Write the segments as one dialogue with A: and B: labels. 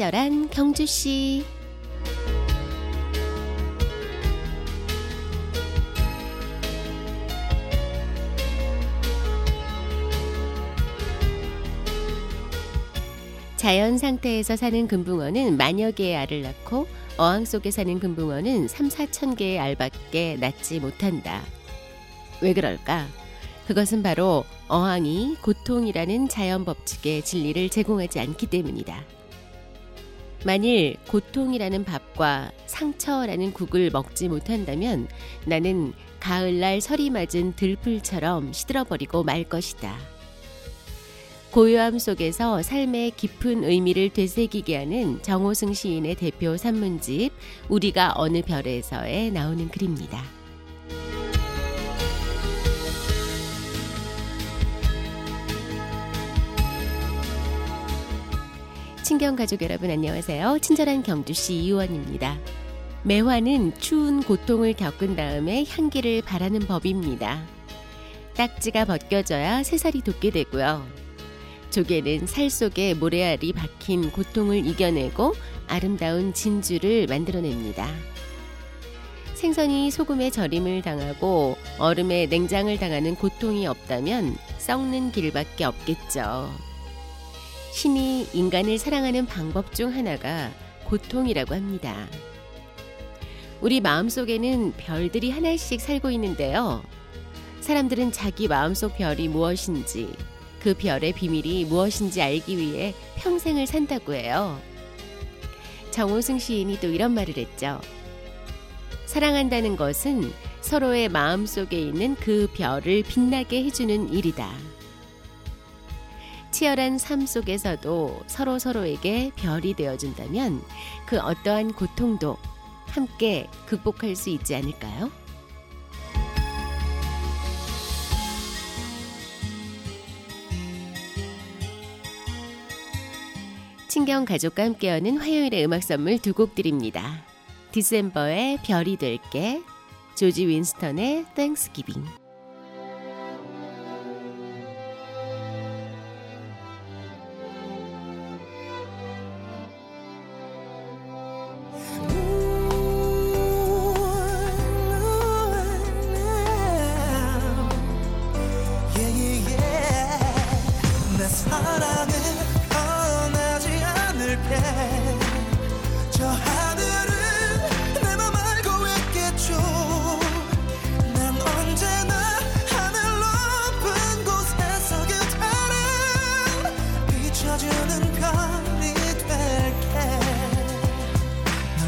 A: 친절한 경주 씨. 자연 상태에서 사는 금붕어는 만여 개의 알을 낳고 어항 속에 사는 금붕어는 3, 4천 개의 알밖에 낳지 못한다. 왜 그럴까? 그것은 바로 어항이 고통이라는 자연 법칙의 진리를 제공하지 않기 때문이다. 만일 고통이라는 밥과 상처라는 국을 먹지 못한다면 나는 가을날 설이 맞은 들풀처럼 시들어버리고 말 것이다. 고요함 속에서 삶의 깊은 의미를 되새기게 하는 정호승 시인의 대표 산문집 우리가 어느 별에서에 나오는 글입니다. 친경 가족 여러분 안녕하세요. 친절한 경주시 이원입니다. 매화는 추운 고통을 겪은 다음에 향기를 바라는 법입니다. 딱지가 벗겨져야 새살이 돋게 되고요. 조개는 살 속에 모래알이 박힌 고통을 이겨내고 아름다운 진주를 만들어냅니다. 생선이 소금에 절임을 당하고 얼음에 냉장을 당하는 고통이 없다면 썩는 길밖에 없겠죠. 신이 인간을 사랑하는 방법 중 하나가 고통이라고 합니다. 우리 마음속에는 별들이 하나씩 살고 있는데요. 사람들은 자기 마음속 별이 무엇인지, 그 별의 비밀이 무엇인지 알기 위해 평생을 산다고 해요. 정호승 시인이 또 이런 말을 했죠. 사랑한다는 것은 서로의 마음 속에 있는 그 별을 빛나게 해주는 일이다. 치열한 삶 속에서도 서로 서로에게 별이 되어준다면 그 어떠한 고통도 함께 극복할 수 있지 않을까요? 친경 가족과 함께하는 화요일의 음악 선물 두 곡 드립니다. 디셈버의 별이 될게, 조지 윈스턴의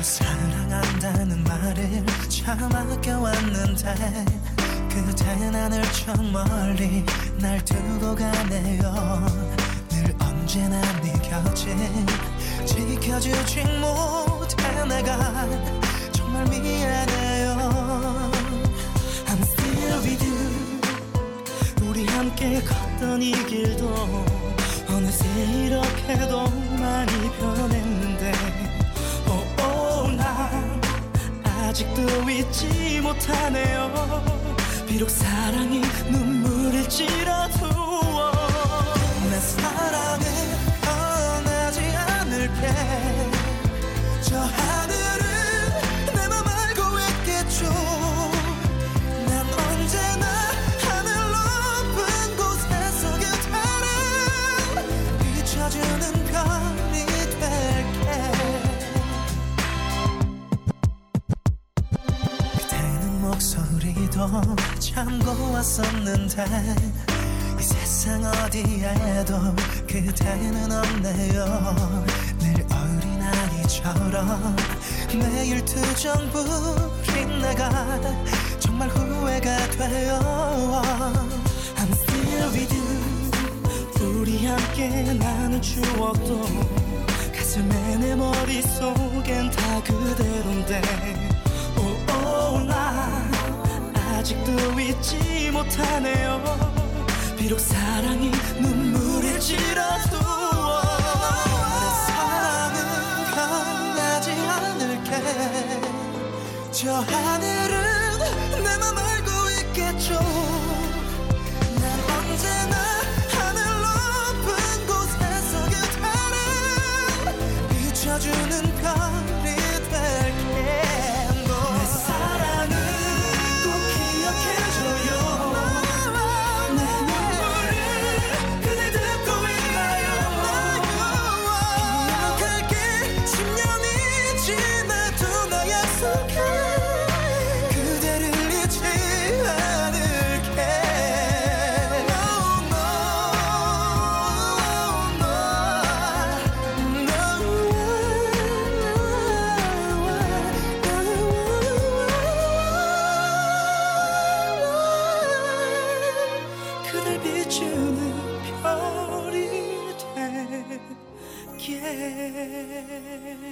A: 땡스기빙.
B: 참 아껴왔는데 그대 나늘 저 멀리 날 두고 가네요 늘 언제나 네 곁에 지켜주지 못해 내가 정말 미안해요 못하네요. 비록 사랑이 눈물일지라도 참 고 왔었는데 이 세상 어디에도 그대는 없네요. 늘 어린아이처럼 매일 투정 부린 내가 정말 후회가 돼요. I'm still with you. 우리 함께 나눈 추억도 가슴에 내 머릿속엔 잊지 못하네요. 비록 사랑이 눈물일지라도 사랑은 변하지 않을게. 저 하늘은 내 맘 알고 있겠죠
C: 별이 될게